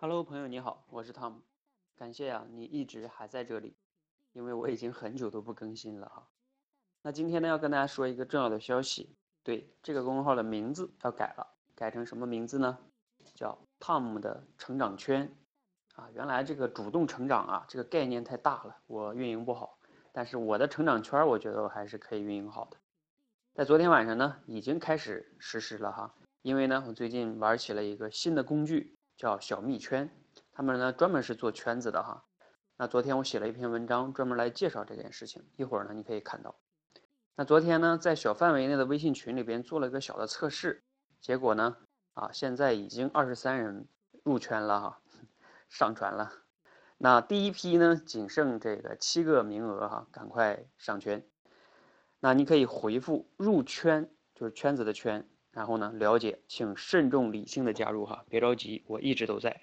Hello，朋友你好，我是 Tom，感谢啊你一直还在这里，因为我已经很久都不更新了哈。那今天呢要跟大家说一个重要的消息，对这个公众号的名字要改了，改成什么名字呢？叫 Tom 的成长圈啊。原来这个主动成长啊这个概念太大了，我运营不好，但是我的成长圈我觉得我还是可以运营好的。在昨天晚上呢已经开始实施了哈，因为呢我最近玩起了一个新的工具。叫小蜜圈，他们呢专门是做圈子的哈。那昨天我写了一篇文章，专门来介绍这件事情。一会儿呢你可以看到。那昨天呢在小范围内的微信群里边做了一个小的测试，结果呢啊现在已经二十三人入圈了哈，上传了。那第一批呢仅剩这个七个名额哈，赶快上圈。那你可以回复入圈，就是圈子的圈。然后呢，了解，请慎重理性的加入哈，别着急，我一直都在。